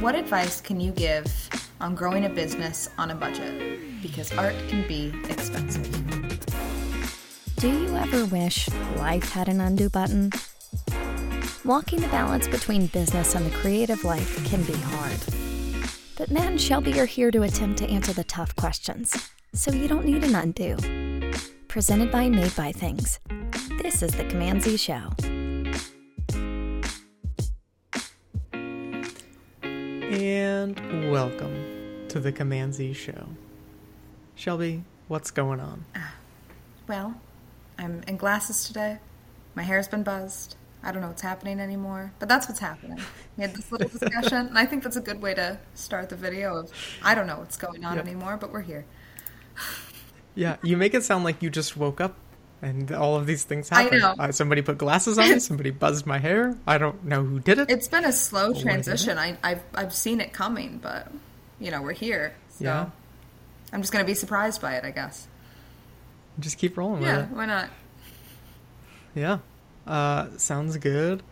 What advice can you give on growing a business on a budget? Because art can be expensive. Do you ever wish life had an undo button? Walking the balance between business and the creative life can be hard. But Matt and Shelby are here to attempt to answer the tough questions, so you don't need an undo. Presented by Made by Things. This is the Command Z Show. And welcome to the Command Z Show. Shelby, what's going on? Ah, well, I'm in glasses today. My hair's been buzzed. I don't know what's happening anymore, but that's what's happening. We had this little discussion, and I think that's a good way to start the video of I don't know what's going on Yep. anymore, but we're here. Yeah, you make it sound like you just woke up and all of these things I happened. know. Uh, somebody put glasses on me, somebody buzzed my hair. I don't know who did it. It's been a slow transition. I, I've I've seen it coming, but you know we're here, so Yeah. I'm just gonna be surprised by it, I guess. just keep rolling Yeah, with it. why not? Yeah. Uh, sounds good.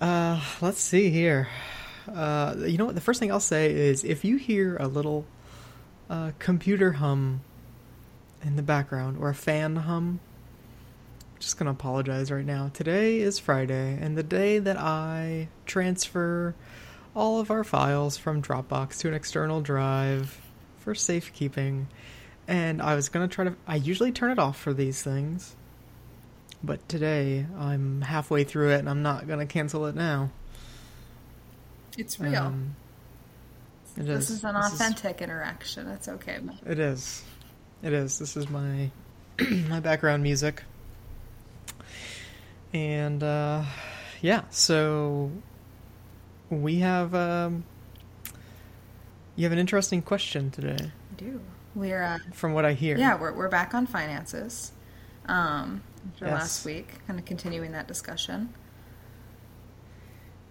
Uh, let's see here. Uh, you know what? The first thing I'll say is if you hear a little uh, computer hum in the background or a fan hum, I'm just gonna apologize right now. Today is Friday, and the day that I transfer all of our files from Dropbox to an external drive for safekeeping. And I was gonna try to. I usually turn it off for these things. But today I'm halfway through it and I'm not gonna cancel it now. It's real. Um, it this is. is an This authentic interaction. That's okay. It is. It is. This is my my background music. And uh yeah, so we have um you have an interesting question today I do. We're uh, from what I hear. yeah, we're we're back on finances. Um, after Yes. last week, kind of continuing that discussion.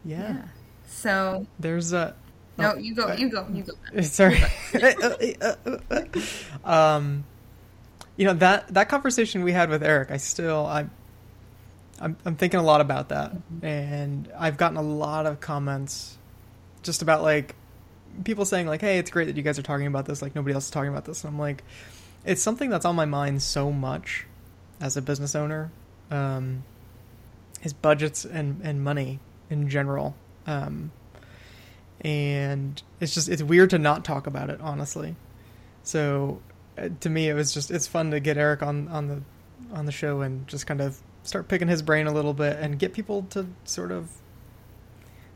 Yeah. So There's a no, oh, you go, you go, you go. Sorry. um, you know that that conversation we had with Eric, I still I'm I'm, I'm thinking a lot about that, and I've gotten a lot of comments just about like people saying like, "Hey, it's great that you guys are talking about this. Like nobody else is talking about this." And I'm like, it's something that's on my mind so much as a business owner. Um, is budgets and and money in general. Um, and it's just it's weird to not talk about it honestly. So uh, to me it was just it's fun to get eric on on the on the show and just kind of start picking his brain a little bit and get people to sort of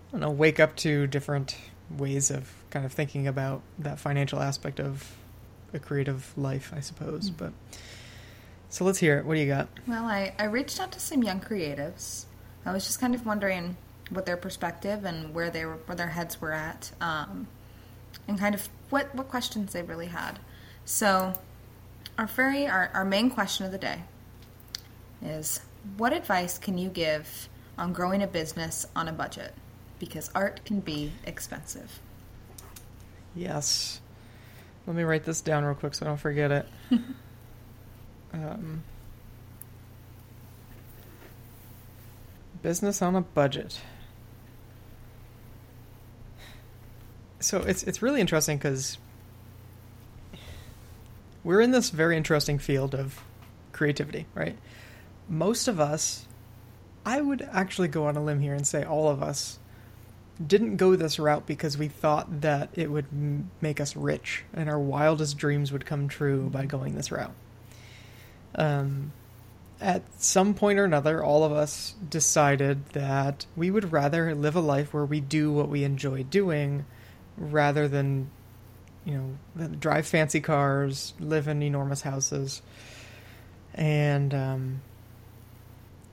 i don't know wake up to different ways of kind of thinking about that financial aspect of a creative life i suppose. But so let's hear it. What do you got? Well, I, I reached out to some young creatives. I was just kind of wondering what their perspective and where they were, where their heads were at, um, and kind of what what questions they really had. So, our very our, our main question of the day is: What advice can you give on growing a business on a budget? Because art can be expensive. Yes. Let me write this down real quick so I don't forget it. um, business on a budget. So it's it's really interesting because we're in this very interesting field of creativity, right? Most of us, I would actually go on a limb here and say all of us didn't go this route because we thought that it would m- make us rich and our wildest dreams would come true by going this route. Um, at some point or another, all of us decided that we would rather live a life where we do what we enjoy doing rather than, you know, drive fancy cars, live in enormous houses. And, um,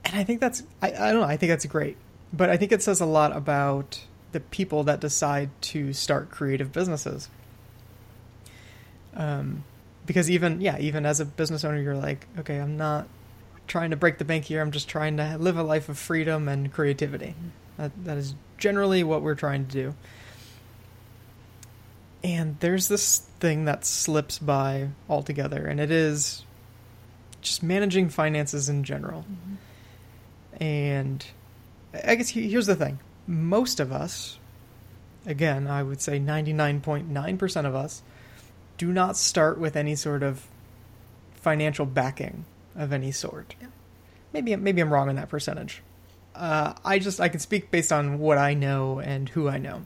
and I think that's, I, I don't know, I think that's great. But I think it says a lot about the people that decide to start creative businesses. Um, because even yeah, even as a business owner, you're like, okay, I'm not trying to break the bank here. I'm just trying to live a life of freedom and creativity. That that is generally what we're trying to do. And there's this thing that slips by altogether, and it is just managing finances in general. And I guess here's the thing most of us again, I would say 99.9% of us do not start with any sort of financial backing of any sort. Yeah. Maybe maybe I'm wrong on that percentage. Uh, I just I can speak based on what I know and who I know,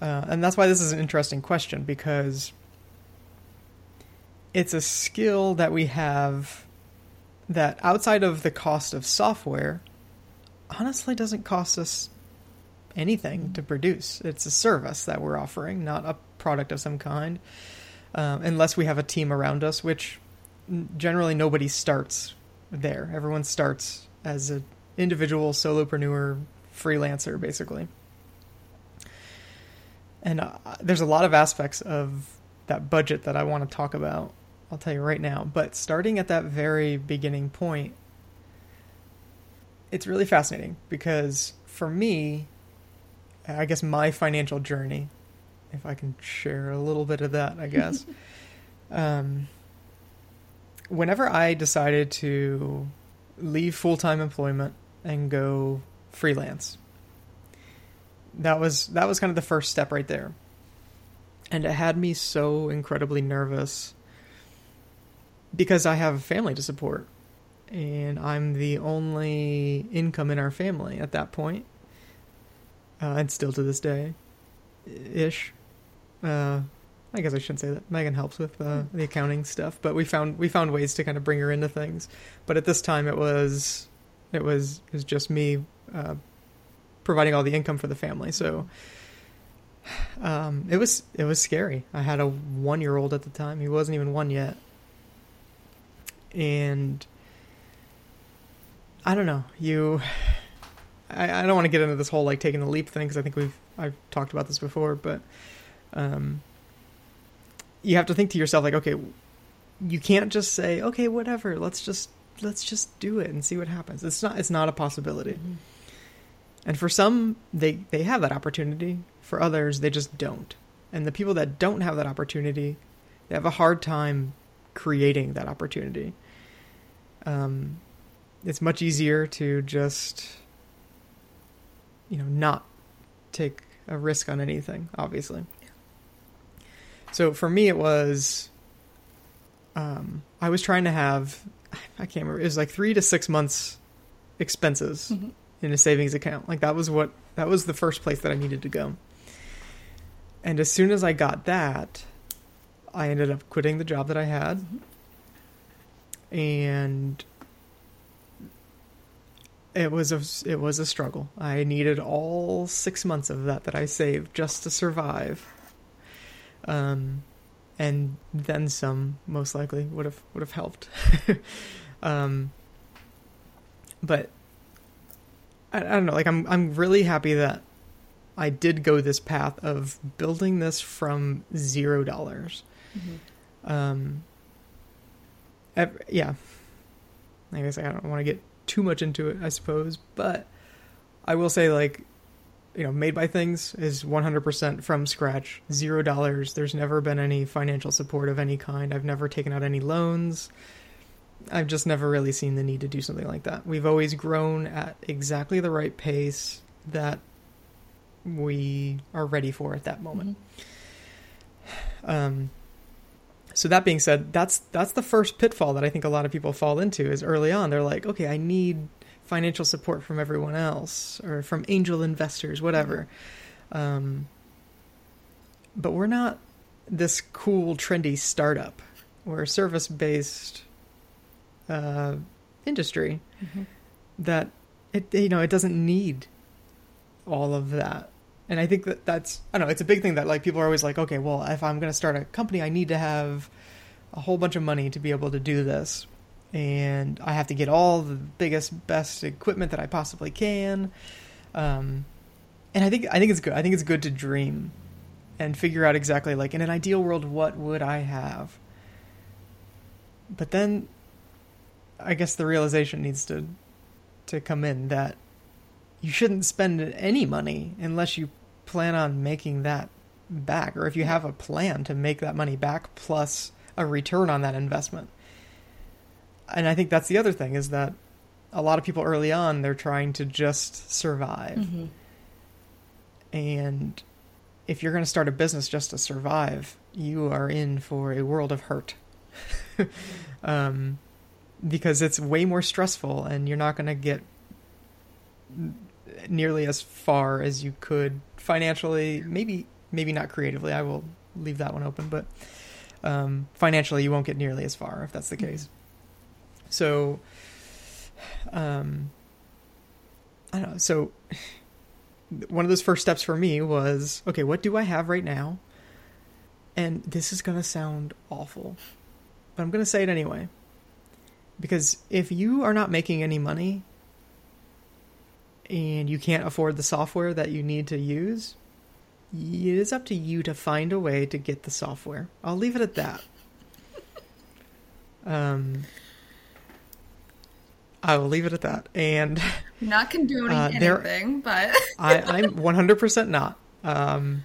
uh, and that's why this is an interesting question because it's a skill that we have that outside of the cost of software, honestly doesn't cost us anything to produce. It's a service that we're offering, not a product of some kind, um, unless we have a team around us, which generally nobody starts there. Everyone starts as an individual solopreneur, freelancer, basically. And uh, there's a lot of aspects of that budget that I want to talk about. I'll tell you right now. But starting at that very beginning point, it's really fascinating because for me, I guess my financial journey, if I can share a little bit of that, I guess. um, whenever I decided to leave full time employment and go freelance, that was that was kind of the first step right there, and it had me so incredibly nervous because I have a family to support, and I'm the only income in our family at that point, uh, and still to this day, ish. Uh, I guess I shouldn't say that. Megan helps with uh, the accounting stuff, but we found we found ways to kind of bring her into things. But at this time, it was it was it was just me uh, providing all the income for the family. So um, it was it was scary. I had a one year old at the time. He wasn't even one yet, and I don't know. You, I, I don't want to get into this whole like taking the leap thing because I think we've I've talked about this before, but um, you have to think to yourself like, okay, you can't just say, okay, whatever, let's just let's just do it and see what happens. It's not it's not a possibility. Mm-hmm. And for some, they they have that opportunity. For others, they just don't. And the people that don't have that opportunity, they have a hard time creating that opportunity. Um, it's much easier to just, you know, not take a risk on anything, obviously. So for me, it was, um, I was trying to have, I can't remember, it was like three to six months expenses mm-hmm. In a savings account. Like that was what, that was the first place that I needed to go. And as soon as I got that, I ended up quitting the job that I had. And it was a it was a struggle. I needed all 6 months of that that I saved just to survive. Um and then some most likely would have would have helped. um but I, I don't know, like I'm I'm really happy that I did go this path of building this from zero dollars. Mm-hmm. Um, yeah. I guess I don't want to get too much into it, I suppose, but I will say, like, you know, Made by Things is 100% from scratch, zero dollars. There's never been any financial support of any kind. I've never taken out any loans. I've just never really seen the need to do something like that. We've always grown at exactly the right pace that we are ready for at that moment. Mm-hmm. Um, so that being said, that's that's the first pitfall that I think a lot of people fall into is early on. They're like, okay, I need financial support from everyone else or from angel investors, whatever. Um, but we're not this cool, trendy startup. We're a service based uh, industry mm-hmm. that it you know it doesn't need all of that. And I think that that's I don't know it's a big thing that like people are always like okay well if I'm going to start a company I need to have a whole bunch of money to be able to do this. And I have to get all the biggest best equipment that I possibly can. Um, and I think I think it's good I think it's good to dream and figure out exactly like in an ideal world what would I have? But then I guess the realization needs to to come in that you shouldn't spend any money unless you plan on making that back or if you have a plan to make that money back plus a return on that investment. And I think that's the other thing is that a lot of people early on they're trying to just survive. Mm-hmm. And if you're going to start a business just to survive, you are in for a world of hurt. um, because it's way more stressful and you're not going to get nearly as far as you could financially. Maybe maybe not creatively. I will leave that one open but um, financially you won't get nearly as far if that's the case. So um, i don't know. So one of those first steps for me was okay what do i have right now? And this is going to sound awful but i'm going to say it anyway because if you are not making any money and you can't afford the software that you need to use, it is up to you to find a way to get the software. I'll leave it at that. Um, I will leave it at that. And not condoning uh, anything, but I, I'm 100% not. Um,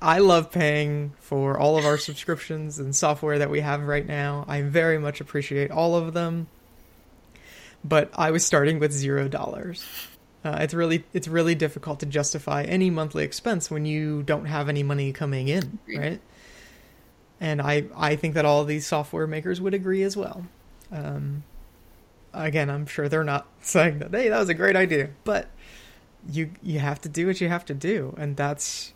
I love paying for all of our subscriptions and software that we have right now. I very much appreciate all of them. But I was starting with zero dollars. Uh, it's really it's really difficult to justify any monthly expense when you don't have any money coming in, right? And I I think that all these software makers would agree as well. Um, again, I'm sure they're not saying that hey that was a great idea, but you you have to do what you have to do, and that's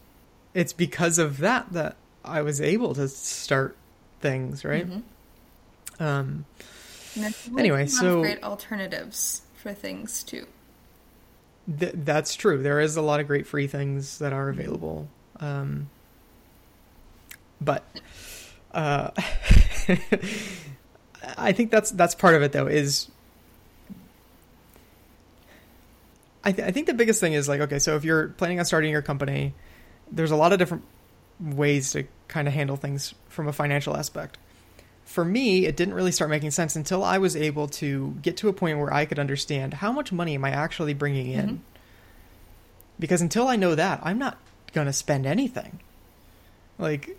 it's because of that that I was able to start things, right? Mm-hmm. Um. Anyway, so great alternatives for things too. Th- that's true. There is a lot of great free things that are available. Um, but uh, I think that's that's part of it though is I, th- I think the biggest thing is like okay so if you're planning on starting your company there's a lot of different ways to kind of handle things from a financial aspect for me, it didn't really start making sense until I was able to get to a point where I could understand how much money am I actually bringing in. Mm-hmm. Because until I know that, I'm not going to spend anything. Like,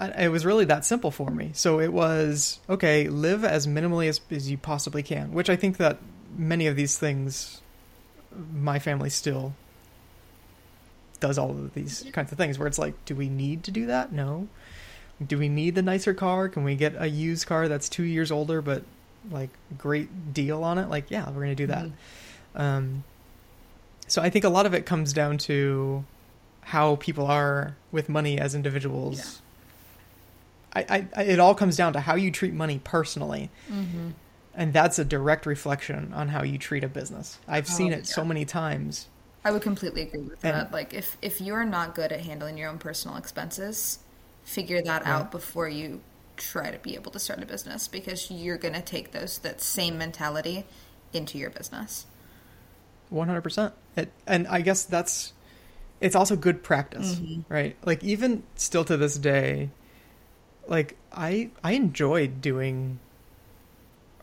it was really that simple for me. So it was okay, live as minimally as, as you possibly can, which I think that many of these things, my family still does all of these kinds of things where it's like, do we need to do that? No do we need the nicer car? Can we get a used car that's two years older but like great deal on it? Like, yeah, we're gonna do that. Mm-hmm. Um, so I think a lot of it comes down to how people are with money as individuals. Yeah. I, I, it all comes down to how you treat money personally. Mm-hmm. And that's a direct reflection on how you treat a business. I've oh, seen it yeah. so many times. I would completely agree with and, that. Like if if you're not good at handling your own personal expenses, figure that yeah. out before you try to be able to start a business because you're going to take those that same mentality into your business. 100%. It, and I guess that's it's also good practice, mm-hmm. right? Like even still to this day like I I enjoyed doing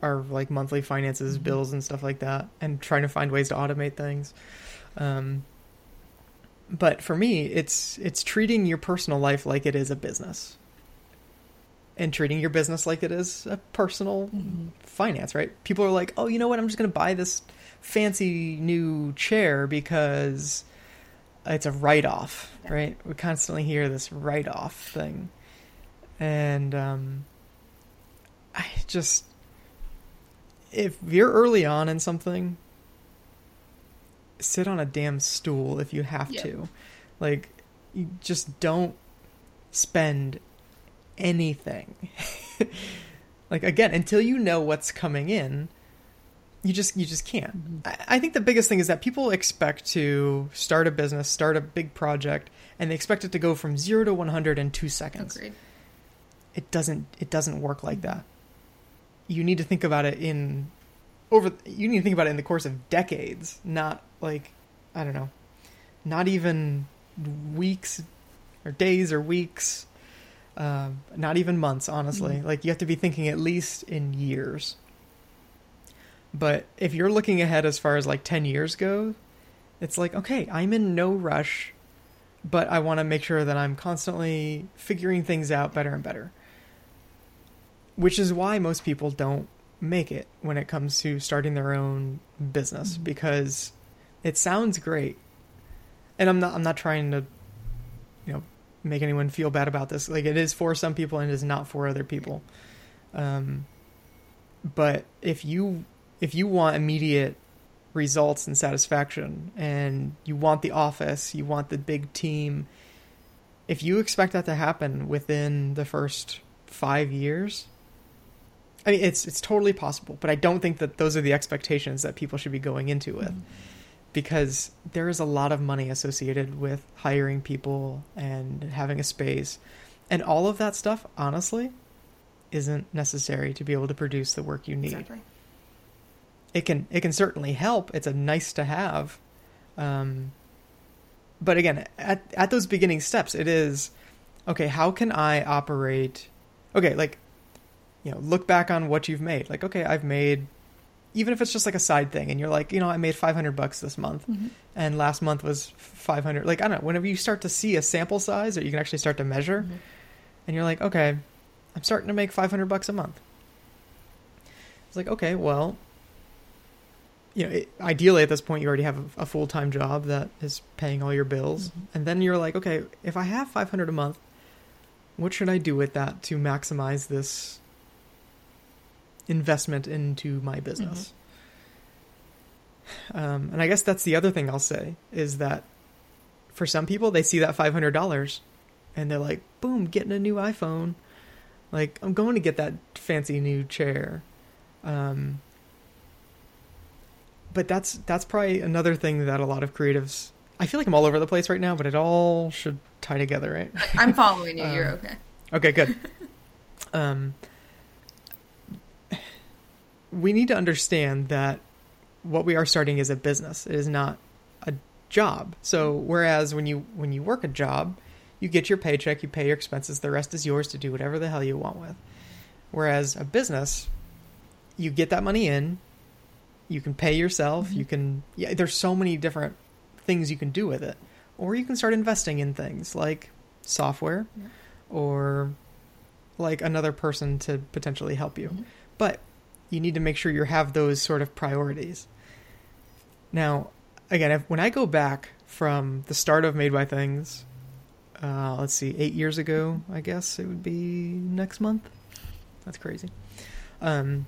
our like monthly finances, mm-hmm. bills and stuff like that and trying to find ways to automate things. Um but for me, it's it's treating your personal life like it is a business, and treating your business like it is a personal mm-hmm. finance. Right? People are like, "Oh, you know what? I'm just going to buy this fancy new chair because it's a write off." Yeah. Right? We constantly hear this write off thing, and um, I just if you're early on in something sit on a damn stool if you have yep. to. Like, you just don't spend anything. like again, until you know what's coming in, you just you just can't. Mm-hmm. I, I think the biggest thing is that people expect to start a business, start a big project, and they expect it to go from zero to one hundred in two seconds. Agreed. It doesn't. It doesn't work like that. You need to think about it in over. You need to think about it in the course of decades, not like I don't know, not even weeks or days or weeks, uh, not even months. Honestly, mm-hmm. like you have to be thinking at least in years. But if you're looking ahead as far as like ten years go, it's like okay, I'm in no rush, but I want to make sure that I'm constantly figuring things out better and better. Which is why most people don't make it when it comes to starting their own business mm-hmm. because it sounds great. and I'm not I'm not trying to you know make anyone feel bad about this. Like it is for some people and it is not for other people. Um, but if you if you want immediate results and satisfaction and you want the office, you want the big team, if you expect that to happen within the first 5 years, I mean it's it's totally possible, but I don't think that those are the expectations that people should be going into with. Mm-hmm. Because there is a lot of money associated with hiring people and having a space. And all of that stuff, honestly, isn't necessary to be able to produce the work you need. Exactly. It can it can certainly help. It's a nice to have. Um, but again, at at those beginning steps, it is okay. How can I operate? Okay, like you know, look back on what you've made. Like, okay, I've made even if it's just like a side thing and you're like, you know, I made 500 bucks this month mm-hmm. and last month was 500. Like, I don't know, whenever you start to see a sample size that you can actually start to measure mm-hmm. and you're like, okay, I'm starting to make 500 bucks a month. It's like, okay, well, you know, it, ideally at this point you already have a, a full-time job that is paying all your bills. Mm-hmm. And then you're like, okay, if I have 500 a month, what should I do with that to maximize this investment into my business? Mm-hmm. Um, and I guess that's the other thing I'll say is that for some people, they see that $500 and they're like, boom, getting a new iPhone like I'm going to get that fancy new chair. Um, but that's that's probably another thing that a lot of creatives. I feel like I'm all over the place right now, but it all should tie together, right? I'm following you. um, You're okay. Okay, good. um, we need to understand that what we are starting is a business. It is not a job. So whereas when you when you work a job, you get your paycheck, you pay your expenses, the rest is yours to do whatever the hell you want with. Whereas a business, you get that money in, you can pay yourself, mm-hmm. you can yeah, there's so many different things you can do with it. Or you can start investing in things like software yeah. or like another person to potentially help you. Mm-hmm. But you need to make sure you have those sort of priorities. Now, again, if, when I go back from the start of Made by Things uh, let's see, eight years ago, I guess it would be next month. That's crazy. Um,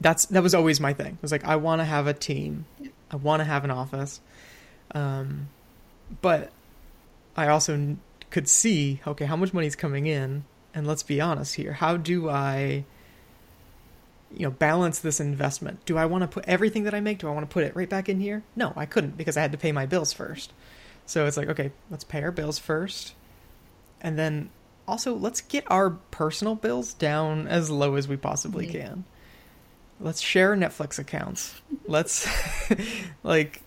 that's that was always my thing. It was like I want to have a team, I want to have an office, um, but I also could see okay how much money is coming in, and let's be honest here. How do I, you know, balance this investment? Do I want to put everything that I make? Do I want to put it right back in here? No, I couldn't because I had to pay my bills first. So it's like, okay, let's pay our bills first. And then also let's get our personal bills down as low as we possibly can. Let's share Netflix accounts. let's like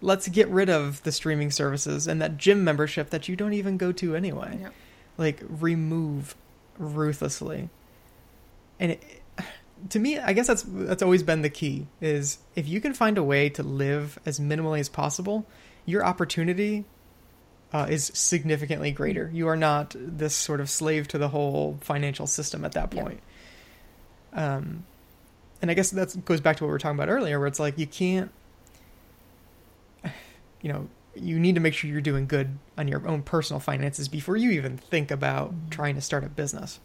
let's get rid of the streaming services and that gym membership that you don't even go to anyway. Yep. Like remove ruthlessly. And it, to me, I guess that's that's always been the key is if you can find a way to live as minimally as possible, your opportunity uh, is significantly greater. You are not this sort of slave to the whole financial system at that point. Yeah. Um, and I guess that goes back to what we were talking about earlier, where it's like you can't, you know, you need to make sure you're doing good on your own personal finances before you even think about mm-hmm. trying to start a business.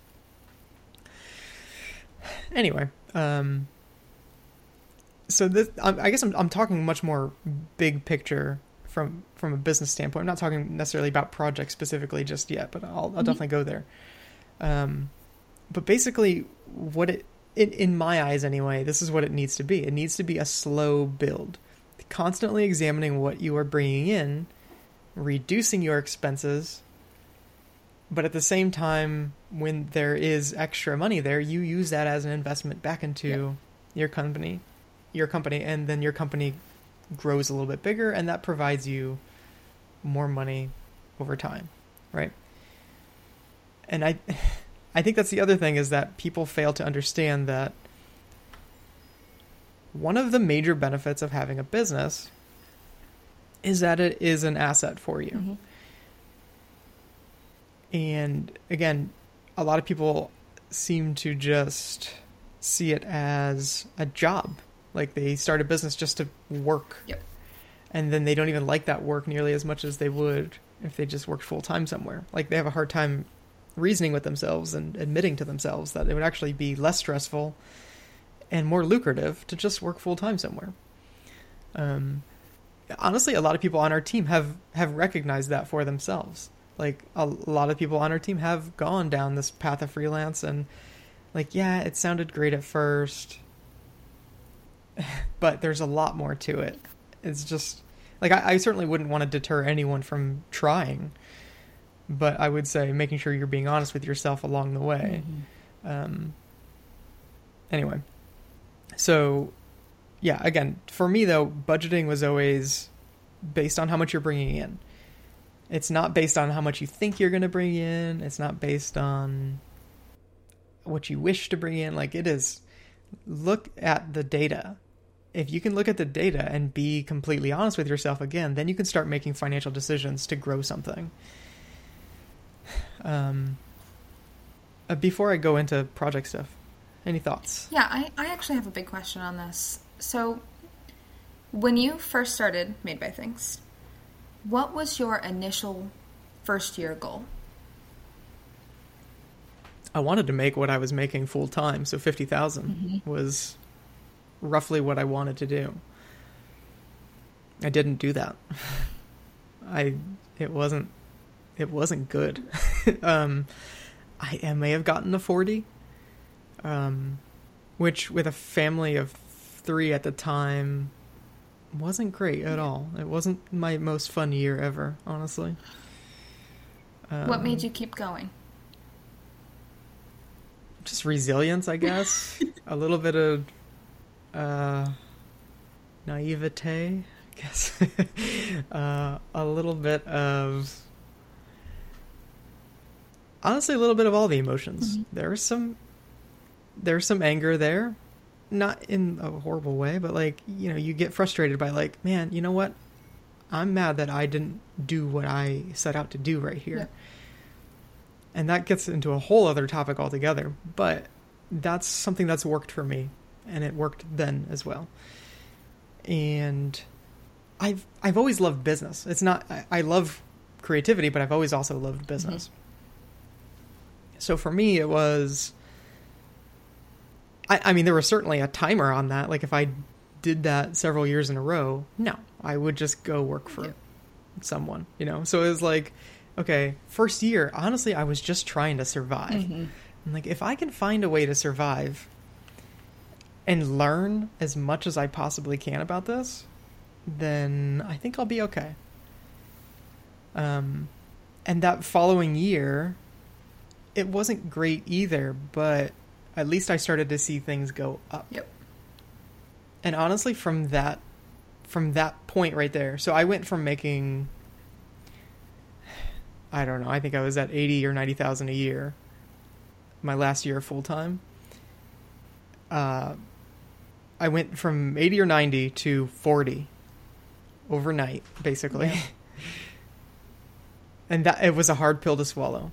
Anyway, um, so this, I guess I'm, I'm talking much more big picture from from a business standpoint. I'm not talking necessarily about projects specifically just yet, but I'll, I'll mm-hmm. definitely go there. Um, but basically, what it in, in my eyes anyway, this is what it needs to be. It needs to be a slow build, constantly examining what you are bringing in, reducing your expenses, but at the same time, when there is extra money there, you use that as an investment back into your company, your company, and then your company grows a little bit bigger and that provides you more money over time, right? And I I think that's the other thing is that people fail to understand that one of the major benefits of having a business is that it is an asset for you. Mm-hmm. And again, a lot of people seem to just see it as a job like they start a business just to work. Yep. and then they don't even like that work nearly as much as they would if they just worked full time somewhere. Like they have a hard time reasoning with themselves and admitting to themselves that it would actually be less stressful and more lucrative to just work full time somewhere. Um, honestly, a lot of people on our team have have recognized that for themselves. Like a lot of people on our team have gone down this path of freelance and like yeah, it sounded great at first, but there's a lot more to it. It's just like I, I certainly wouldn't want to deter anyone from trying, but I would say making sure you're being honest with yourself along the way. Mm-hmm. Um, anyway, so yeah, again, for me though, budgeting was always based on how much you're bringing in. It's not based on how much you think you're going to bring in. It's not based on what you wish to bring in. Like it is, look at the data if you can look at the data and be completely honest with yourself again, then you can start making financial decisions to grow something. Um, uh, before I go into project stuff, any thoughts? Yeah, I, I actually have a big question on this. So, when you first started Made by Things, what was your initial first year goal? I wanted to make what I was making full time, so 50,000 mm-hmm. was roughly what I wanted to do. I didn't do that. I it wasn't it wasn't good. um, I, I, may have gotten to forty, um, which with a family of three at the time wasn't great at all. It wasn't my most fun year ever, honestly. Um, what made you keep going? Just resilience, I guess. a little bit of uh, naivete, I guess. uh, a little bit of honestly a little bit of all the emotions. Mm-hmm. There's some there's some anger there, not in a horrible way, but like you know you get frustrated by like man, you know what? I'm mad that I didn't do what I set out to do right here. Yeah. And that gets into a whole other topic altogether, but that's something that's worked for me and it worked then as well. And I've I've always loved business. It's not I, I love creativity, but I've always also loved business. Mm-hmm. So for me, it was. I, I mean, there was certainly a timer on that. Like if I did that several years in a row, no, I would just go work for yeah. someone, you know. So it was like, okay, first year, honestly, I was just trying to survive. Mm-hmm. like, if I can find a way to survive and learn as much as I possibly can about this, then I think I'll be okay. Um, and that following year, it wasn't great either, but at least I started to see things go up. Yep. And honestly, from that, from that point right there, so I went from making, I don't know, I think I was at eighty or ninety thousand a year, my last year full time. Uh, I went from 80 or 90 to 40 overnight, basically. Yeah. and that it was a hard pill to swallow.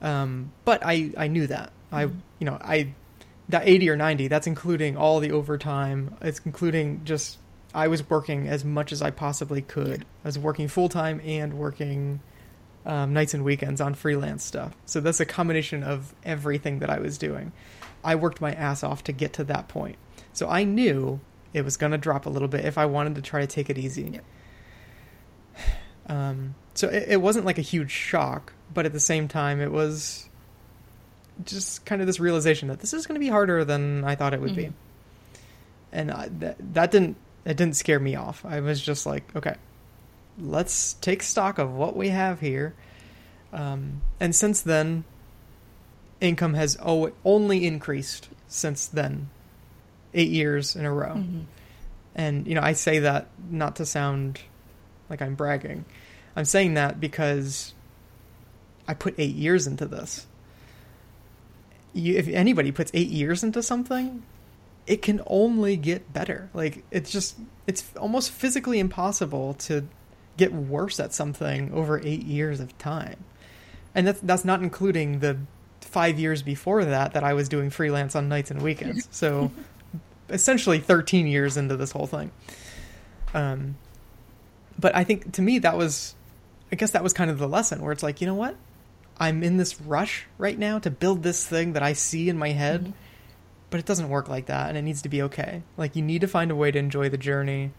Um, but I, I knew that. I, you know, I, that 80 or 90, that's including all the overtime. It's including just, I was working as much as I possibly could. I was working full time and working um, nights and weekends on freelance stuff. So that's a combination of everything that I was doing. I worked my ass off to get to that point. So I knew it was going to drop a little bit if I wanted to try to take it easy. Um, so it, it wasn't like a huge shock, but at the same time, it was just kind of this realization that this is going to be harder than I thought it would mm-hmm. be. And I, that that didn't it didn't scare me off. I was just like, okay, let's take stock of what we have here. Um, and since then, income has only increased since then eight years in a row. Mm-hmm. And, you know, I say that not to sound like I'm bragging. I'm saying that because I put eight years into this. You, if anybody puts eight years into something, it can only get better. Like, it's just, it's almost physically impossible to get worse at something over eight years of time. And that's, that's not including the five years before that that I was doing freelance on nights and weekends. So essentially 13 years into this whole thing. Um, but I think to me that was, I guess that was kind of the lesson where it's like, you know what, I'm in this rush right now to build this thing that I see in my head, mm-hmm. but it doesn't work like that, and it needs to be okay. Like you need to find a way to enjoy the journey,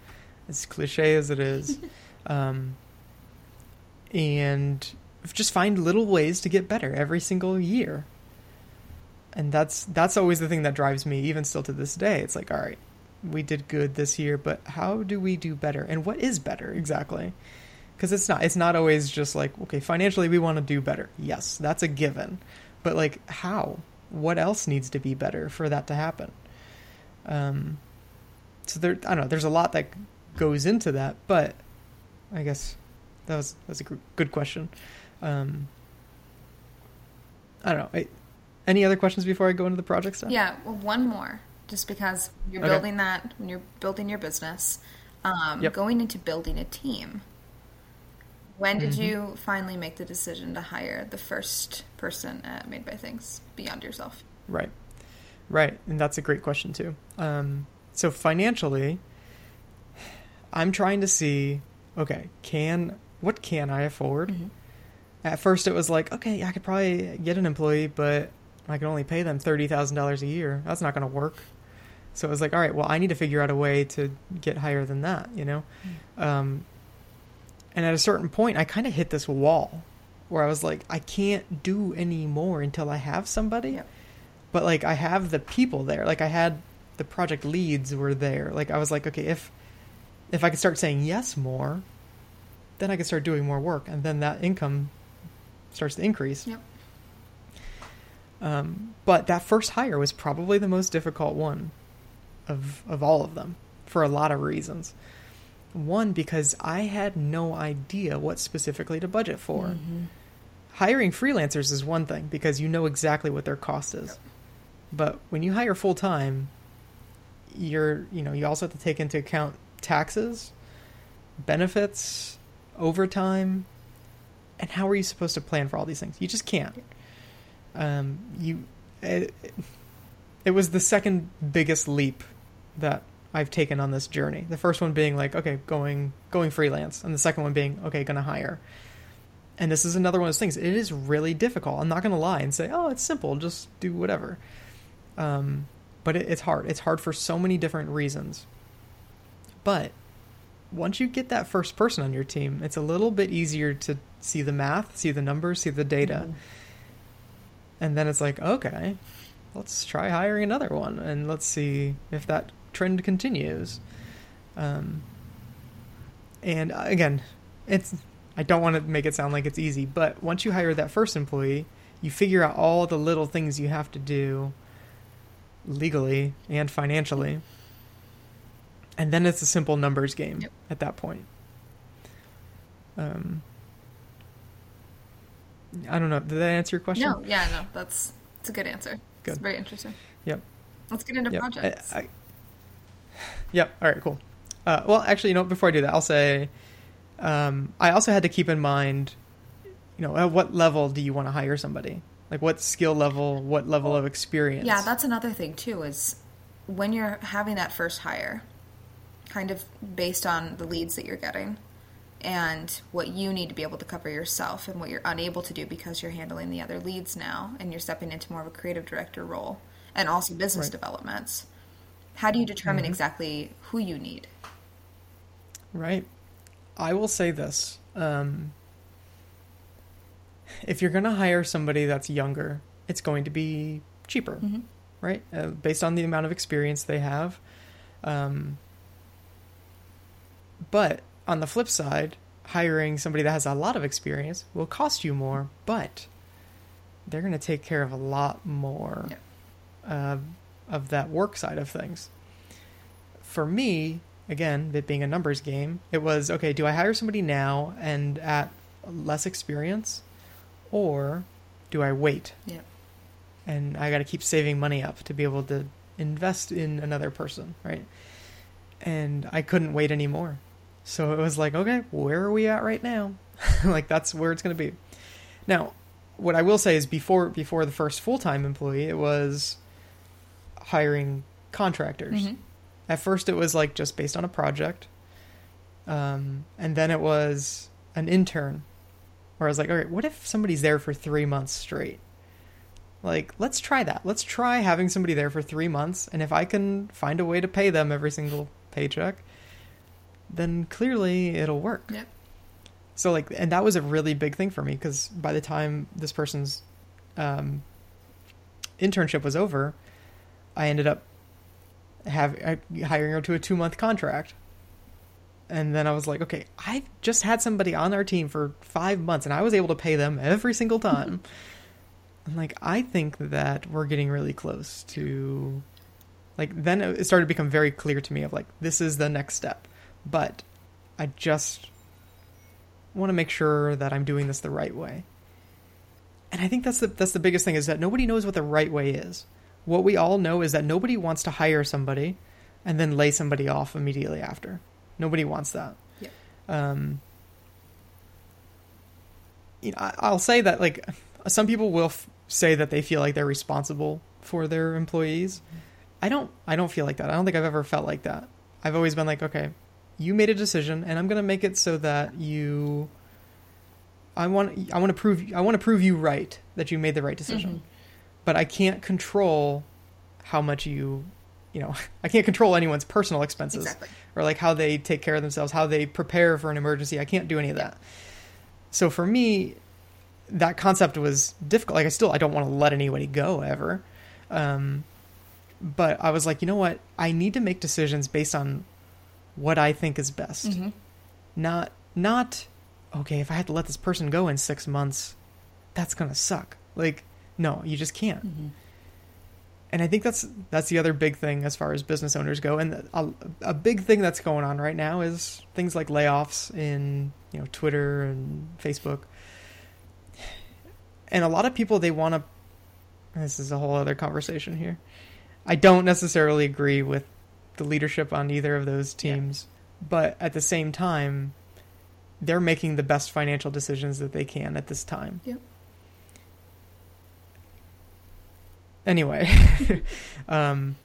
as cliche as it is, um, and just find little ways to get better every single year. And that's that's always the thing that drives me, even still to this day. It's like, all right, we did good this year, but how do we do better? And what is better exactly? Because it's not it's not always just like okay financially we want to do better. Yes that's a given. But like how? What else needs to be better for that to happen? Um so there i don't know there's a lot that goes into that but i guess that was that's a good question. Um i don't know I, any other questions before i go into the project stuff? Yeah well, one more just because you're okay. building that when you're building your business um, yep. going into building a team when did mm-hmm. you finally make the decision to hire the first person at Made by Things beyond yourself? Right. Right. And that's a great question, too. Um, so, financially, I'm trying to see okay, can what can I afford? Mm-hmm. At first, it was like, okay, I could probably get an employee, but I can only pay them $30,000 a year. That's not going to work. So it was like, all right, well, I need to figure out a way to get higher than that, you know? Mm-hmm. Um, and at a certain point, I kind of hit this wall where I was like, I can't do any more until I have somebody. But like, I have the people there. Like, I had the project leads were there. Like, I was like, okay, if if I could start saying yes more, then I could start doing more work, and then that income starts to increase. Yep. Um, but that first hire was probably the most difficult one of of all of them for a lot of reasons. One, because I had no idea what specifically to budget for. Mm-hmm. Hiring freelancers is one thing because you know exactly what their cost is. Yep. But when you hire full time, you're, you know, you also have to take into account taxes, benefits, overtime, and how are you supposed to plan for all these things? You just can't. Um, you, it, it was the second biggest leap that I've taken on this journey. The first one being like, okay, going going freelance, and the second one being, okay, gonna hire. And this is another one of those things. It is really difficult. I'm not gonna lie and say, oh, it's simple, just do whatever. Um, but it, it's hard. It's hard for so many different reasons. But once you get that first person on your team, it's a little bit easier to see the math, see the numbers, see the data. Mm-hmm. And then it's like, okay, let's try hiring another one and let's see if that trend continues. Um, and uh, again, it's I don't want to make it sound like it's easy, but once you hire that first employee, you figure out all the little things you have to do legally and financially. And then it's a simple numbers game yep. at that point. Um, I don't know. Did that answer your question? No, yeah, no, that's it's a good answer. Good. It's very interesting. Yep. Let's get into yep. projects. I, I, Yep. All right. Cool. Uh, well, actually, you know, before I do that, I'll say um, I also had to keep in mind, you know, at what level do you want to hire somebody? Like, what skill level, what level of experience? Yeah, that's another thing too. Is when you're having that first hire, kind of based on the leads that you're getting and what you need to be able to cover yourself and what you're unable to do because you're handling the other leads now and you're stepping into more of a creative director role and also business right. developments how do you determine mm-hmm. exactly who you need? Right. I will say this. Um, if you're going to hire somebody that's younger, it's going to be cheaper, mm-hmm. right? Uh, based on the amount of experience they have. Um, but on the flip side, hiring somebody that has a lot of experience will cost you more, but they're going to take care of a lot more. Yeah. Uh, of that work side of things. For me, again, it being a numbers game, it was okay, do I hire somebody now and at less experience or do I wait? Yeah. And I got to keep saving money up to be able to invest in another person, right? And I couldn't wait anymore. So it was like, okay, where are we at right now? like that's where it's going to be. Now, what I will say is before before the first full-time employee, it was hiring contractors. Mm-hmm. At first, it was like just based on a project, Um, and then it was an intern where I was like, all right, what if somebody's there for three months straight? Like, let's try that. Let's try having somebody there for three months. And if I can find a way to pay them every single paycheck, then clearly it'll work. Yep. So, like, and that was a really big thing for me because by the time this person's um, internship was over, I ended up have uh, hiring her to a two month contract. And then I was like, okay, I've just had somebody on our team for five months and I was able to pay them every single time. and like, I think that we're getting really close to, like, then it started to become very clear to me of like, this is the next step. But I just want to make sure that I'm doing this the right way. And I think that's the that's the biggest thing is that nobody knows what the right way is. What we all know is that nobody wants to hire somebody and then lay somebody off immediately after. Nobody wants that. Yeah. Um, you know, I, I'll say that like some people will f- say that they feel like they're responsible for their employees. I don't. I don't feel like that. I don't think I've ever felt like that. I've always been like, okay, you made a decision, and I'm gonna make it so that you. I want. I want to prove. I want to prove you right that you made the right decision, but I can't control how much you. You know, I can't control anyone's personal expenses Exactly. or like how they take care of themselves, how they prepare for an emergency. I can't do any of that. So for me, that concept was difficult. Like I still I don't want to let anybody go ever. Um, but I was like, you know what? I need to make decisions based on what I think is best. Mm-hmm. Not not okay, if I had to let this person go in 6 months, that's going to suck. Like no, you just can't. Mm-hmm. And I think that's that's the other big thing as far as business owners go. And a, a big thing that's going on right now is things like layoffs in you know Twitter and Facebook. And a lot of people they want to. This is a whole other conversation here. I don't necessarily agree with the leadership on either of those teams, but at the same time, they're making the best financial decisions that they can at this time. Yep. Anyway, um,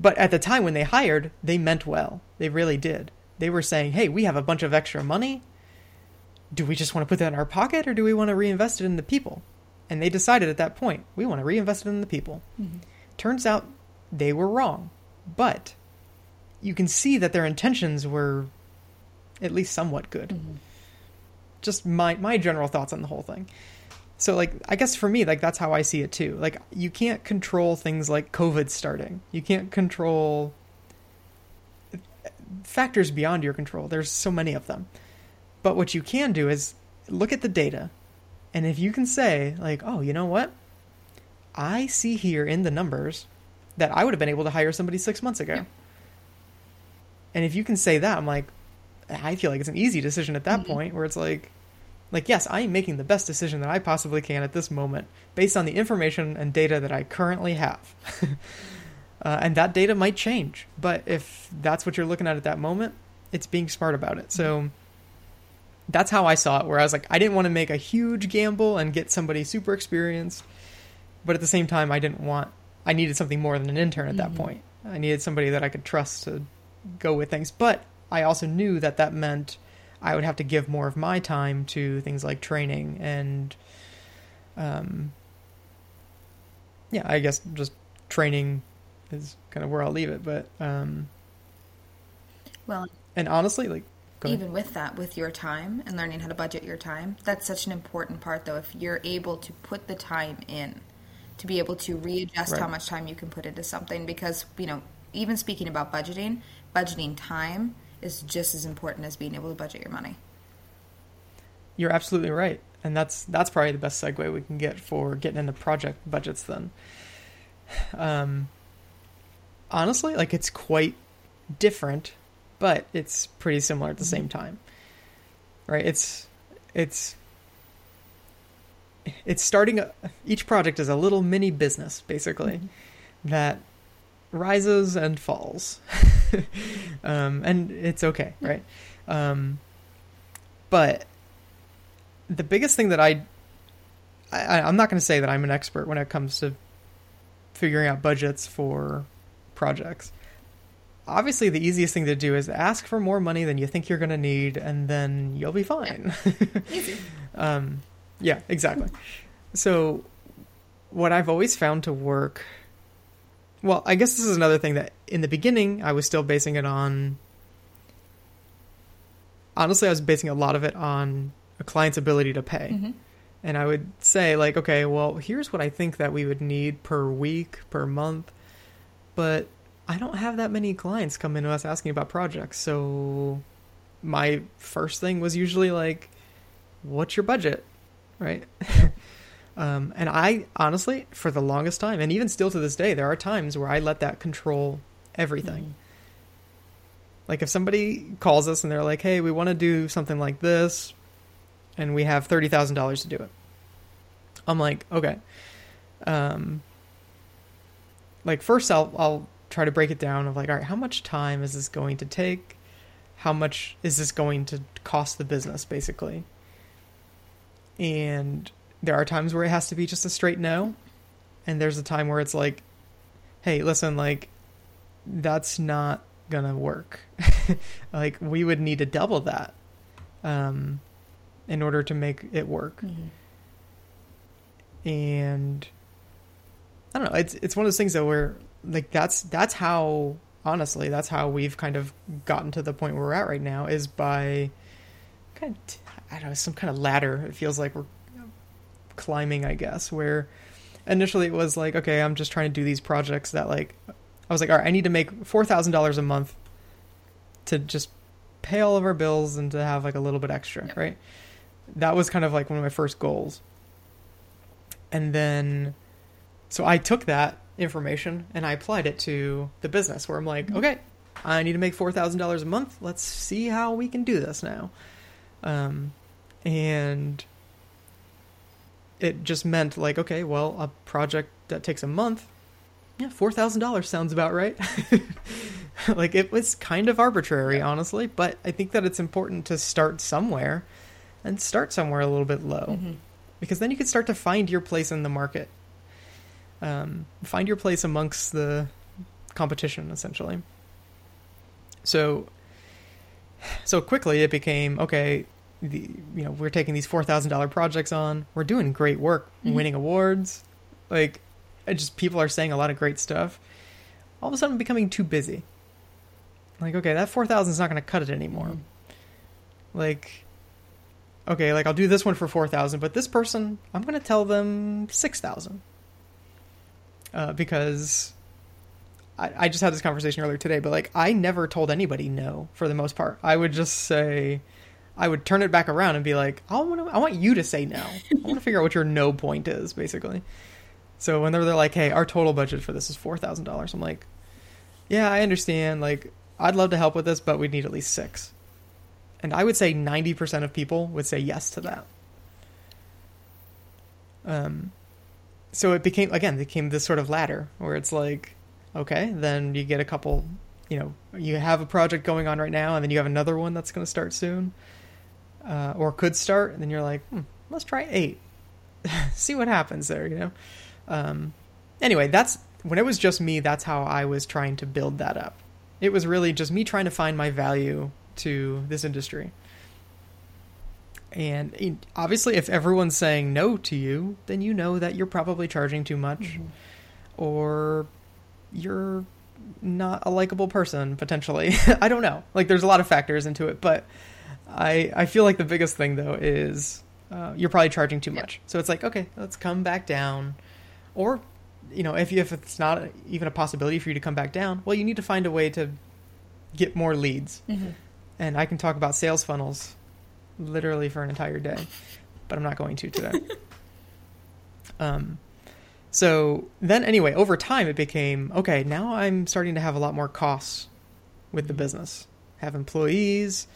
but at the time when they hired, they meant well. They really did. They were saying, "Hey, we have a bunch of extra money. Do we just want to put that in our pocket, or do we want to reinvest it in the people?" And they decided at that point, we want to reinvest it in the people. Mm-hmm. Turns out they were wrong, but you can see that their intentions were at least somewhat good. Mm-hmm. Just my my general thoughts on the whole thing. So like I guess for me like that's how I see it too. Like you can't control things like COVID starting. You can't control factors beyond your control. There's so many of them. But what you can do is look at the data. And if you can say like, "Oh, you know what? I see here in the numbers that I would have been able to hire somebody 6 months ago." Yeah. And if you can say that, I'm like I feel like it's an easy decision at that Mhm. point where it's like like yes, I am making the best decision that I possibly can at this moment based on the information and data that I currently have. uh, and that data might change, but if that's what you're looking at at that moment, it's being smart about it. So that's how I saw it where I was like I didn't want to make a huge gamble and get somebody super experienced, but at the same time I didn't want I needed something more than an intern at that Mhm. point. I needed somebody that I could trust to go with things, but I also knew that that meant I would have to give more of my time to things like training and, um, yeah, I guess just training is kind of where I'll leave it. But um, Well, and honestly, like, even with that, with your time and learning how to budget your time, that's such an important part, though. If you're able to put the time in, to be able to readjust how much time you can put into something, because you know, even speaking about budgeting, budgeting time is just as important as being able to budget your money. You're absolutely right, and that's that's probably the best segue we can get for getting into project budgets. Then, um, honestly, like it's quite different, but it's pretty similar at the same time, right? It's it's it's starting. A, each project is a little mini business, basically, that rises and falls, um, and it's okay, right? Um, but the biggest thing that I, I I'm not going to say that I'm an expert when it comes to figuring out budgets for projects. obviously the easiest thing to do is ask for more money than you think you're going to need, and then you'll be fine. Easy. um, yeah, exactly. So, what I've always found to work. Well, I guess this is another thing that in the beginning I was still basing it on. Honestly, I was basing a lot of it on a client's ability to pay. Mhm. And I would say, like, okay, well, here's what I think that we would need per week, per month. But I don't have that many clients come into us asking about projects. So my first thing was usually like, what's your budget? Right. Um, and I honestly, for the longest time, and even still to this day, there are times where I let that control everything. Like if somebody calls us and they're like, hey, we want to do something like this, and we have $30,000 to do it. I'm like, okay. Um, like first I'll I'll try to break it down of like, all right, how much time is this going to take? How much is this going to cost the business basically? And there are times where it has to be just a straight no, and there's a time where it's like, hey, listen, like that's not gonna work. like we would need to double that um in order to make it work. Mhm. And I don't know, it's it's one of those things that where like that's that's how honestly, that's how we've kind of gotten to the point where we're at right now is by kind of I don't know, some kind of ladder. It feels like we're climbing, I guess, where initially it was like, okay, I'm just trying to do these projects that like I was like, all right, I need to make four thousand dollars a month to just pay all of our bills and to have like a little bit extra, right? That was kind of like one of my first goals. And then so I took that information and I applied it to the business where I'm like, okay, I need to make four thousand dollars a month. Let's see how we can do this now. Um, and it just meant like, okay, well, a project that takes a month, yeah, four thousand dollars sounds about right. like it was kind of arbitrary, honestly, but I think that it's important to start somewhere, and start somewhere a little bit low, Mhm. because then you can start to find your place in the market. Um, find your place amongst the competition, essentially. So, so quickly it became okay. The you know we're taking these four thousand dollar projects on. We're doing great work, Mhm. winning awards. Like, just people are saying a lot of great stuff. All of a sudden, I'm becoming too busy. Like, okay, that four thousand is not going to cut it anymore. Mhm. Like, okay, like I'll do this one for four thousand, but this person, I'm going to tell them six thousand. Uh, because I, I just had this conversation earlier today, but like I never told anybody no for the most part. I would just say, I would turn it back around and be like, I want I want you to say no. I want to figure out what your no point is, basically. So whenever they're like, hey, our total budget for this is four thousand dollars, I'm like, yeah, I understand. Like, I'd love to help with this, but we'd need at least six. And I would say ninety percent of people would say yes to that. Um, so it became again it became this sort of ladder where it's like okay then you get a couple you know you have a project going on right now and then you have another one that's going to start soon uh, or could start and then you're like hmm, let's try eight see what happens there you know um, anyway that's when it was just me that's how i was trying to build that up it was really just me trying to find my value to this industry and obviously, if everyone's saying no to you, then you know that you're probably charging too much, Mhm. or you're not a likable person potentially. I don't know. Like, there's a lot of factors into it, but I I feel like the biggest thing though is uh, you're probably charging too much. So it's like, okay, let's come back down, or you know, if you, if it's not even a possibility for you to come back down, well, you need to find a way to get more leads Mhm. and I can talk about sales funnels literally for an entire day, but I'm not going to today. um, so then, anyway, over time, it became okay. Now I'm starting to have a lot more costs with the business. Have employees.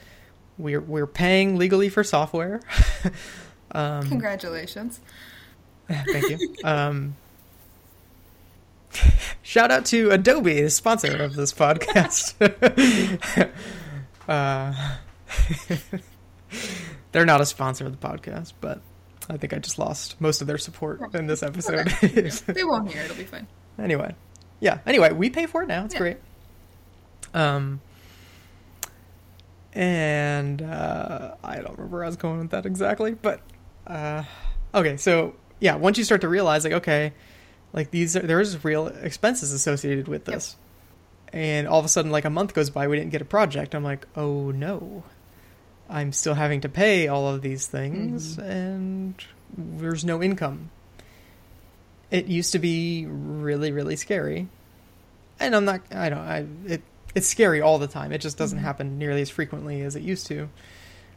We're we're paying legally for software. um, Congratulations. Thank you. Um, shout out to Adobe, the sponsor of this podcast. uh, they're not a sponsor of the podcast, but I think I just lost most of their support in this episode. they won't hear. It'll be fine. anyway, yeah. Anyway, we pay for it now. It's Yeah. great. Um, and uh, I don't remember where I was going with that exactly, but uh, okay. So yeah, once you start to realize, like, okay, like these, are, there's real expenses associated with this, and all of a sudden, like a month goes by, we didn't get a project. I'm like, oh no, I'm still having to pay all of these things, and there's no income. It used to be really, really scary, and I'm not. I don't. I it it's scary all the time. It just doesn't happen nearly as frequently as it used to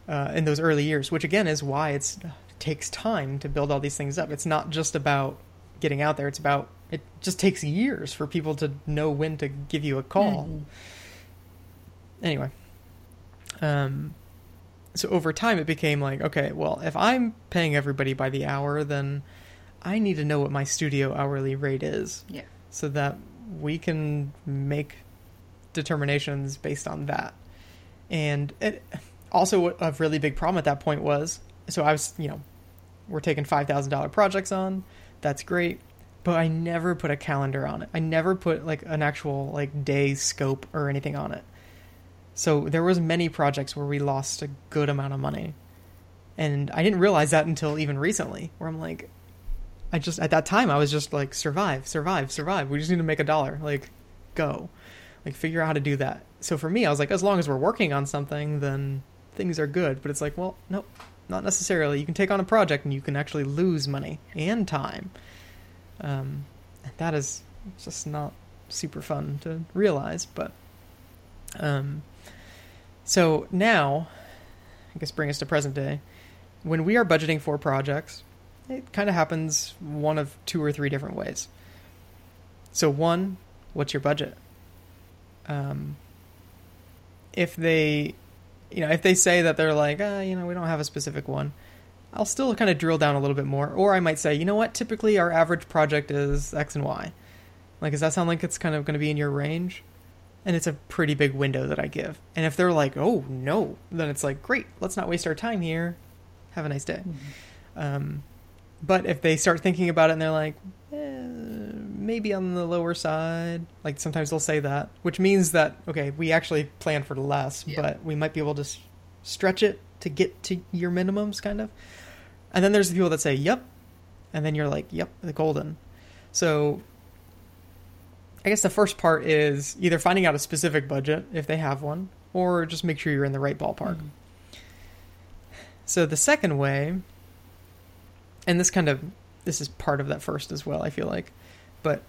uh, in those early years, which again is why it's, it takes time to build all these things up. It's not just about getting out there. It's about it just takes years for people to know when to give you a call. Mhm. Anyway, um, so over time it became like, okay, well, if I'm paying everybody by the hour, then I need to know what my studio hourly rate is Yeah. so that we can make determinations based on that. And it, also, a really big problem at that point was so I was, you know, we're taking $5,000 projects on. That's great. But I never put a calendar on it. I never put like an actual like day scope or anything on it. So there was many projects where we lost a good amount of money. And I didn't realize that until even recently, where I'm like, I just at that time I was just like survive, survive, survive. We just need to make a dollar. Like go. Like figure out how to do that. So for me, I was like as long as we're working on something, then things are good. But it's like, well, nope, not necessarily. You can take on a project and you can actually lose money and time. Um that is just not super fun to realize, but um so now I guess bring us to present day. When we are budgeting for projects, it kind of happens one of two or three different ways. So, one, what's your budget? Um, if they, you know, if they say that they're like, ah, you know, we don't have a specific one, I'll still kind of drill down a little bit more. Or I might say, you know what, typically our average project is X and Y. Like, does that sound like it's kind of going to be in your range? And it's a pretty big window that I give. And if they're like, oh, no, then it's like, great, let's not waste our time here. Have a nice day. Um, but if they start thinking about it and they're like, eh, maybe on the lower side, like sometimes they'll say that, which means that, okay, we actually plan for less, Yeah. but we might be able to s- stretch it to get to your minimums, kind of. And then there's the people that say, yep. And then you're like, yep, the golden. So I guess the first part is either finding out a specific budget if they have one, or just make sure you're in the right ballpark. Mm-hmm. So the second way, and this kind of this is part of that first as well, I feel like, but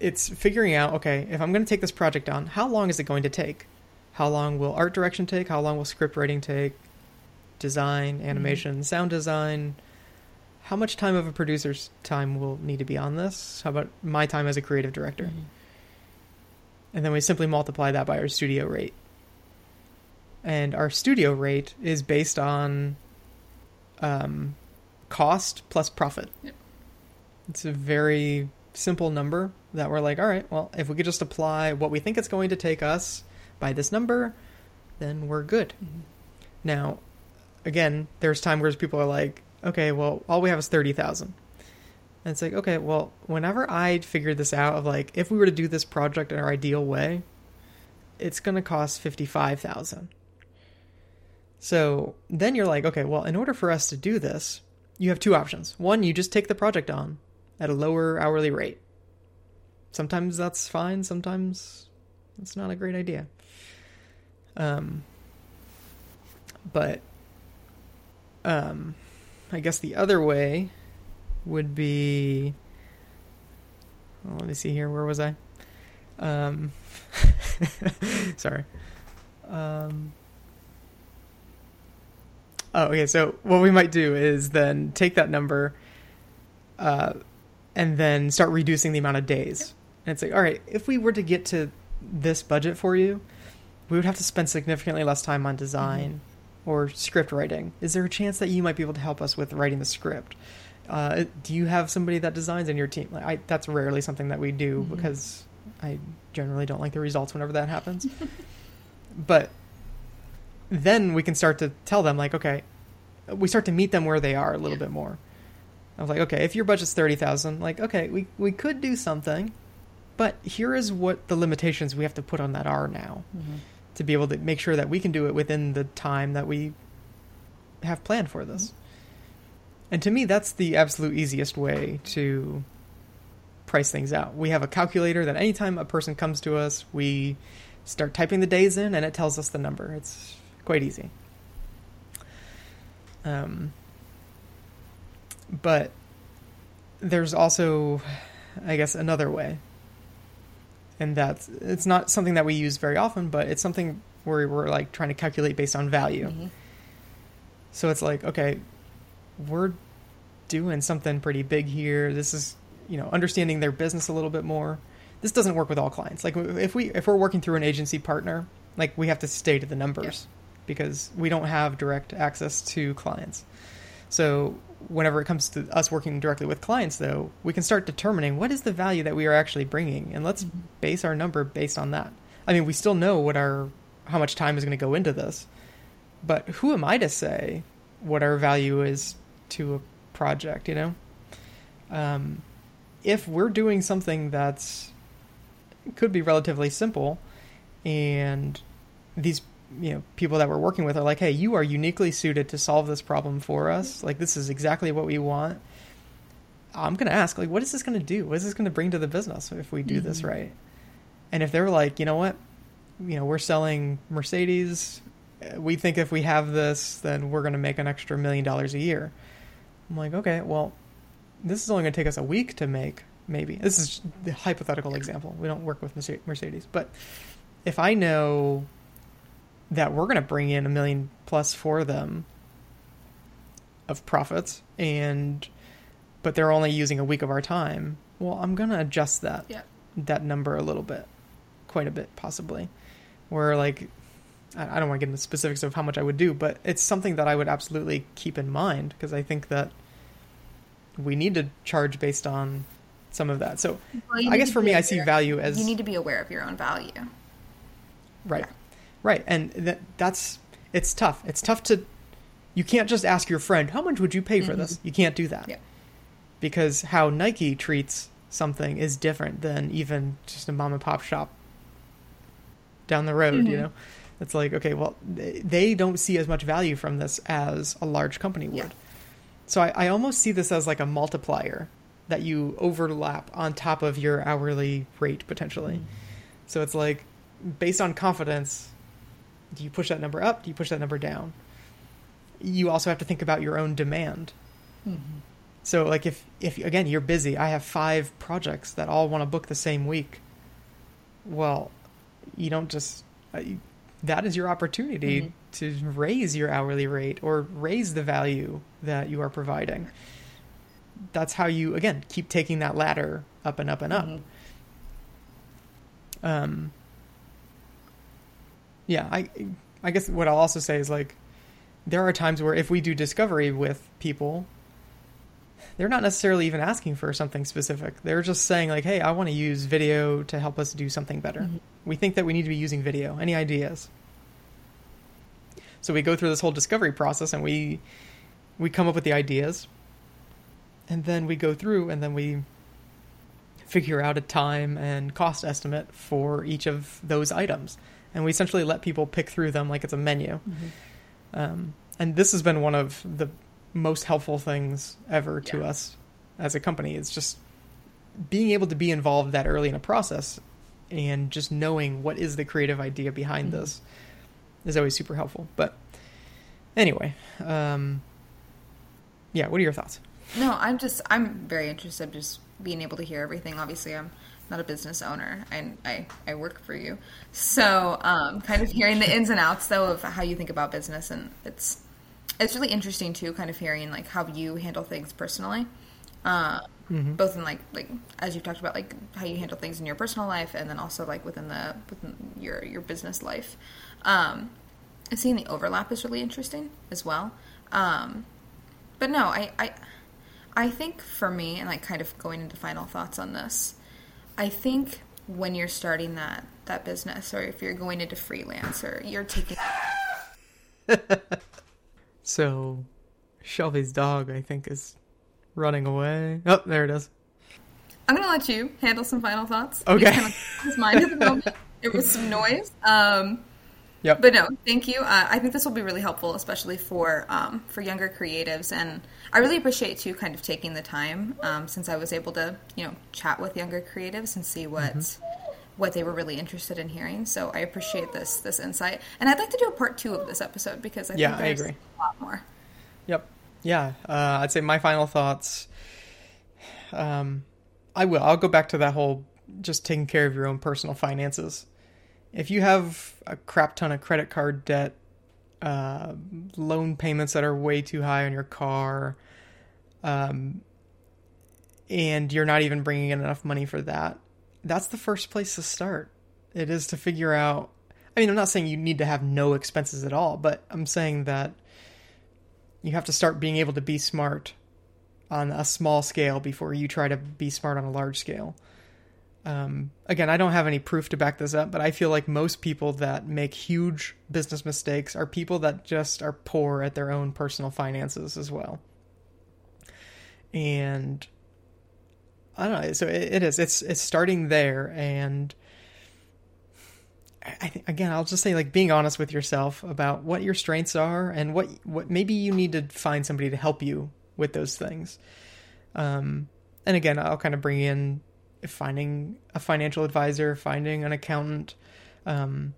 it's figuring out okay, if I'm going to take this project on, how long is it going to take? How long will art direction take? How long will script writing take? Design, animation, sound design. How much time of a producer's time will need to be on this? How about my time as a creative director? And then we simply multiply that by our studio rate. And our studio rate is based on um, cost plus profit. Yep. It's a very simple number that we're like, all right, well, if we could just apply what we think it's going to take us by this number, then we're good. Mm-hmm. Now, again, there's time where people are like, okay, well, all we have is 30,000. And it's like, okay, well, whenever I figured this out of like, if we were to do this project in our ideal way, it's going to cost 55,000. So then you're like, okay, well, in order for us to do this, you have two options. One, you just take the project on at a lower hourly rate. Sometimes that's fine, sometimes it's not a great idea. Um, but um, I guess the other way would be. Well, let me see here. Where was I? Um, sorry. Um, oh, okay. So what we might do is then take that number, uh, and then start reducing the amount of days. And it's like, all right, if we were to get to this budget for you, we would have to spend significantly less time on design or script writing. Is there a chance that you might be able to help us with writing the script? Uh, do you have somebody that designs in your team? Like, I, that's rarely something that we do because I generally don't like the results whenever that happens. but then we can start to tell them, like, okay, we start to meet them where they are a little Yeah. bit more. I was like, okay, if your budget's thirty thousand, like, okay, we we could do something, but here is what the limitations we have to put on that are now to be able to make sure that we can do it within the time that we have planned for this. And to me, that's the absolute easiest way to price things out. We have a calculator that anytime a person comes to us, we start typing the days in and it tells us the number. It's quite easy. Um, but there's also, I guess, another way. And that's it's not something that we use very often, but it's something where we're like trying to calculate based on value. Mm-hmm. So it's like, okay, we're doing something pretty big here. This is, you know, understanding their business a little bit more. This doesn't work with all clients. Like if we if we're working through an agency partner, like we have to stay to the numbers because we don't have direct access to clients. So whenever it comes to us working directly with clients though, we can start determining what is the value that we are actually bringing and let's base our number based on that. I mean, we still know what our how much time is going to go into this. But who am I to say what our value is to a project, you know? Um, if we're doing something that's could be relatively simple and these you know people that we're working with are like hey you are uniquely suited to solve this problem for us. Mm-hmm. Like this is exactly what we want. I'm going to ask like what is this going to do? What is this going to bring to the business if we do this mm-hmm. right? And if they're like you know what? You know we're selling mercedes. We think if we have this then we're going to make an extra million dollars a year. I'm like okay well this is only going to take us a week to make maybe. This is the hypothetical example. We don't work with mercedes. But if i know that we're going to bring in a million plus for them of profits and but they're only using a week of our time well i'm going to adjust that Yeah. that number a little bit quite a bit possibly where like I I don't want to get into specifics of how much I would do, but it's something that I would absolutely keep in mind because I think that we need to charge based on some of that. So Well, I guess for me, I see value as you need to be aware of your own value. right, right, and that that's it's tough. It's tough to you can't just ask your friend how much would you pay for mm-hmm. this. You can't do that Yeah. because how Nike treats something is different than even just a mom and pop shop down the road. You mm-hmm. know, it's like okay, well, they- don't see as much value from this as a large company would. Yeah. So I, I almost see this as like a multiplier that you overlap on top of your hourly rate potentially. Mm-hmm. So it's like based on confidence, do you push that number up? Do you push that number down? You also have to think about your own demand. So like if if again you're busy, I have five projects that all want to book the same week. Well, you don't just uh, that is your opportunity to raise your hourly rate or raise the value that you are providing. That's how you again keep taking that ladder up and up and up. Um yeah, I I guess what I'll also say is like there are times where if we do discovery with people they're not necessarily even asking for something specific. They're just saying like, "Hey, I want to use video to help us do something better. Mm-hmm. We think that we need to be using video. Any ideas?" So we go through this whole discovery process and we we come up with the ideas. And then we go through and then we figure out a time and cost estimate for each of those items. And we essentially let people pick through them like it's a menu. Um, and this has been one of the most helpful things ever to us as a company. It's just being able to be involved that early in a process and just knowing what is the creative idea behind this is always super helpful. But anyway, um, yeah, what are your thoughts? No, I'm just I'm very interested just being able to hear everything. Obviously, I'm not a business owner, and I I work for you, so um, kind of hearing the ins and outs though of how you think about business, and it's it's really interesting too, kind of hearing like how you handle things personally, uh, both in like like as you've talked about like how you handle things in your personal life, and then also like within the within your your business life. Um, and seeing the overlap is really interesting as well. Um, but no, I, I I think for me, and like kind of going into final thoughts on this, I think when you're starting that that business, or if you're going into freelance, or you're taking So, Shelby's dog, I think, is running away. Oh, there it is. I'm gonna let you handle some final thoughts. Okay. Kind of his mind at the moment. It was some noise. Um, Yep. but no, thank you. Uh, I think this will be really helpful, especially for um, for younger creatives. And I really appreciate too, kind of taking the time um, since I was able to, you know, chat with younger creatives and see what Mm-hmm. what they were really interested in hearing. So I appreciate this this insight. And I'd like to do a part two of this episode because I Yeah, think I agree. a lot more. Yep. Yeah. Uh, I'd say my final thoughts. Um, I will. I'll go back to that whole just taking care of your own personal finances. If you have a crap ton of credit card debt, uh, loan payments that are way too high on your car, um, and you're not even bringing in enough money for that, that's the first place to start. It is to figure out. I mean, I'm not saying you need to have no expenses at all, but I'm saying that you have to start being able to be smart on a small scale before you try to be smart on a large scale. Um, again, I don't have any proof to back this up, but I feel like most people that make huge business mistakes are people that just are poor at their own personal finances as well. And I don't know. So it, it is. It's it's starting there, and I think again, I'll just say like being honest with yourself about what your strengths are and what what maybe you need to find somebody to help you with those things. Um, and again, I'll kind of bring in finding a financial advisor, finding an accountant. Um,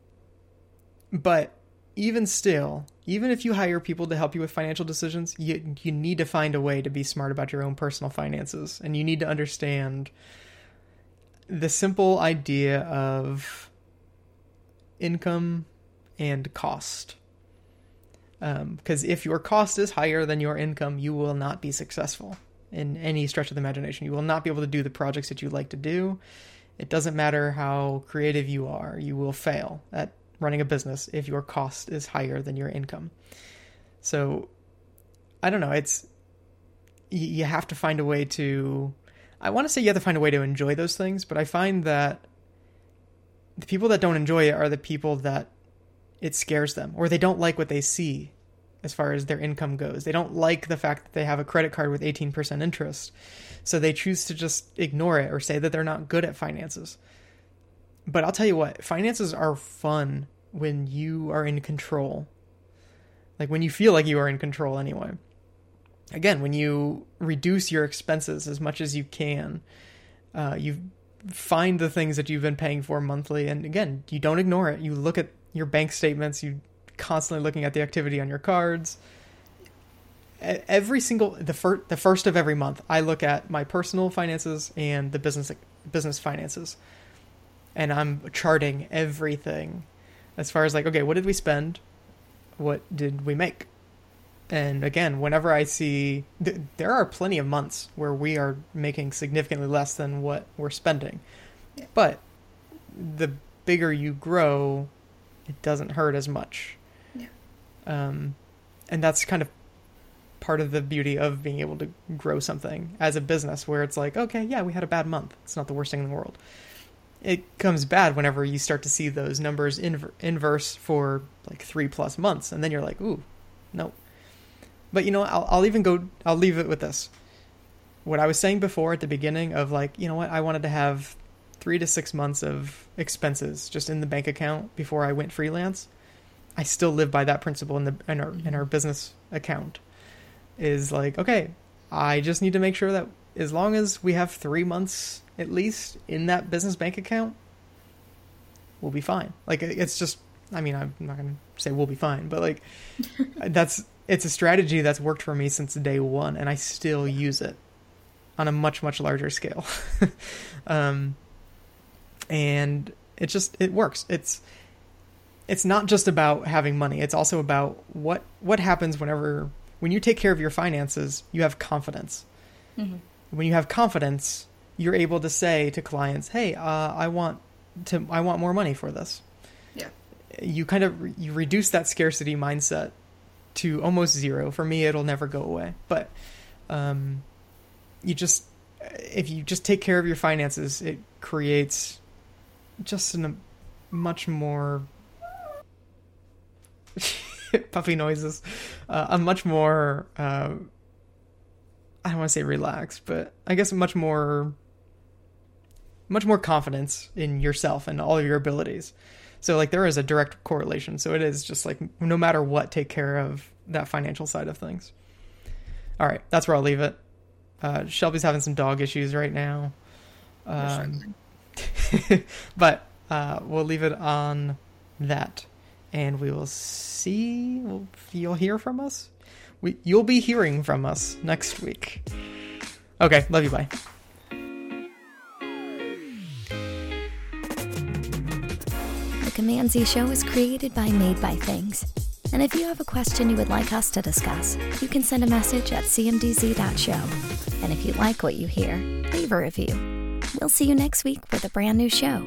but even still, even if you hire people to help you with financial decisions, you you need to find a way to be smart about your own personal finances, and you need to understand the simple idea of income and cost. Because if your cost is higher than your income, you will not be successful in any stretch of the imagination. You will not be able to do the projects that you like to do. It doesn't matter how creative you are, you will fail at running a business if your cost is higher than your income. So, I don't know. It's you, have to find a way to. I want to say you have to find a way to enjoy those things, but I find that the people that don't enjoy it are the people that it scares them or they don't like what they see as far as their income goes. They don't like the fact that they have a credit card with 18% interest. So they choose to just ignore it or say that they're not good at finances. But I'll tell you what, finances are fun when you are in control. Like when you feel like you are in control anyway. Again, when you reduce your expenses as much as you can, uh, you find the things that you've been paying for monthly. And again, you don't ignore it. You look at your bank statements, you constantly looking at the activity on your cards. Every single the first the first of every month, I look at my personal finances and the business business finances, and I'm charting everything, as far as like okay, what did we spend, what did we make, and again, whenever I see th- there are plenty of months where we are making significantly less than what we're spending, but the bigger you grow, it doesn't hurt as much. Um, and that's kind of part of the beauty of being able to grow something as a business where it's like, okay, yeah, we had a bad month. It's not the worst thing in the world. It comes bad whenever you start to see those numbers inver- inverse for like three plus months. And then you're like, ooh, no. But you know, I'll, I'll even go, I'll leave it with this. What I was saying before at the beginning of like, you know what, I wanted to have three to six months of expenses just in the bank account before I went freelance. I still live by that principle in the in our in our business account. Is like, okay, I just need to make sure that as long as we have three months at least in that business bank account, we'll be fine. Like it's just I mean, I'm not gonna say we'll be fine, but like that's it's a strategy that's worked for me since day one and I still use it on a much, much larger scale. um and it just it works. It's it's not just about having money. It's also about what what happens whenever when you take care of your finances, you have confidence. Mm-hmm. When you have confidence, you're able to say to clients, "Hey, uh, I want to I want more money for this." Yeah. You kind of you reduce that scarcity mindset to almost zero. For me, it'll never go away, but um, you just if you just take care of your finances, it creates just an, a much more puffy noises, uh, a much more uh, I don't want to say relaxed, but I guess much more much more confidence in yourself and all of your abilities. So like there is a direct correlation. So it is just like no matter what, take care of that financial side of things. All right, that's where I'll leave it. Uh, Shelby's having some dog issues right now, um, but uh, we'll leave it on that, and we will see. You'll hear from us. We you'll be hearing from us next week. Okay, love you. Bye. The Command Z Show is created by Made by Things. And if you have a question you would like us to discuss, you can send a message at cmdz.show. And if you like what you hear, leave a review. We'll see you next week with a brand new show.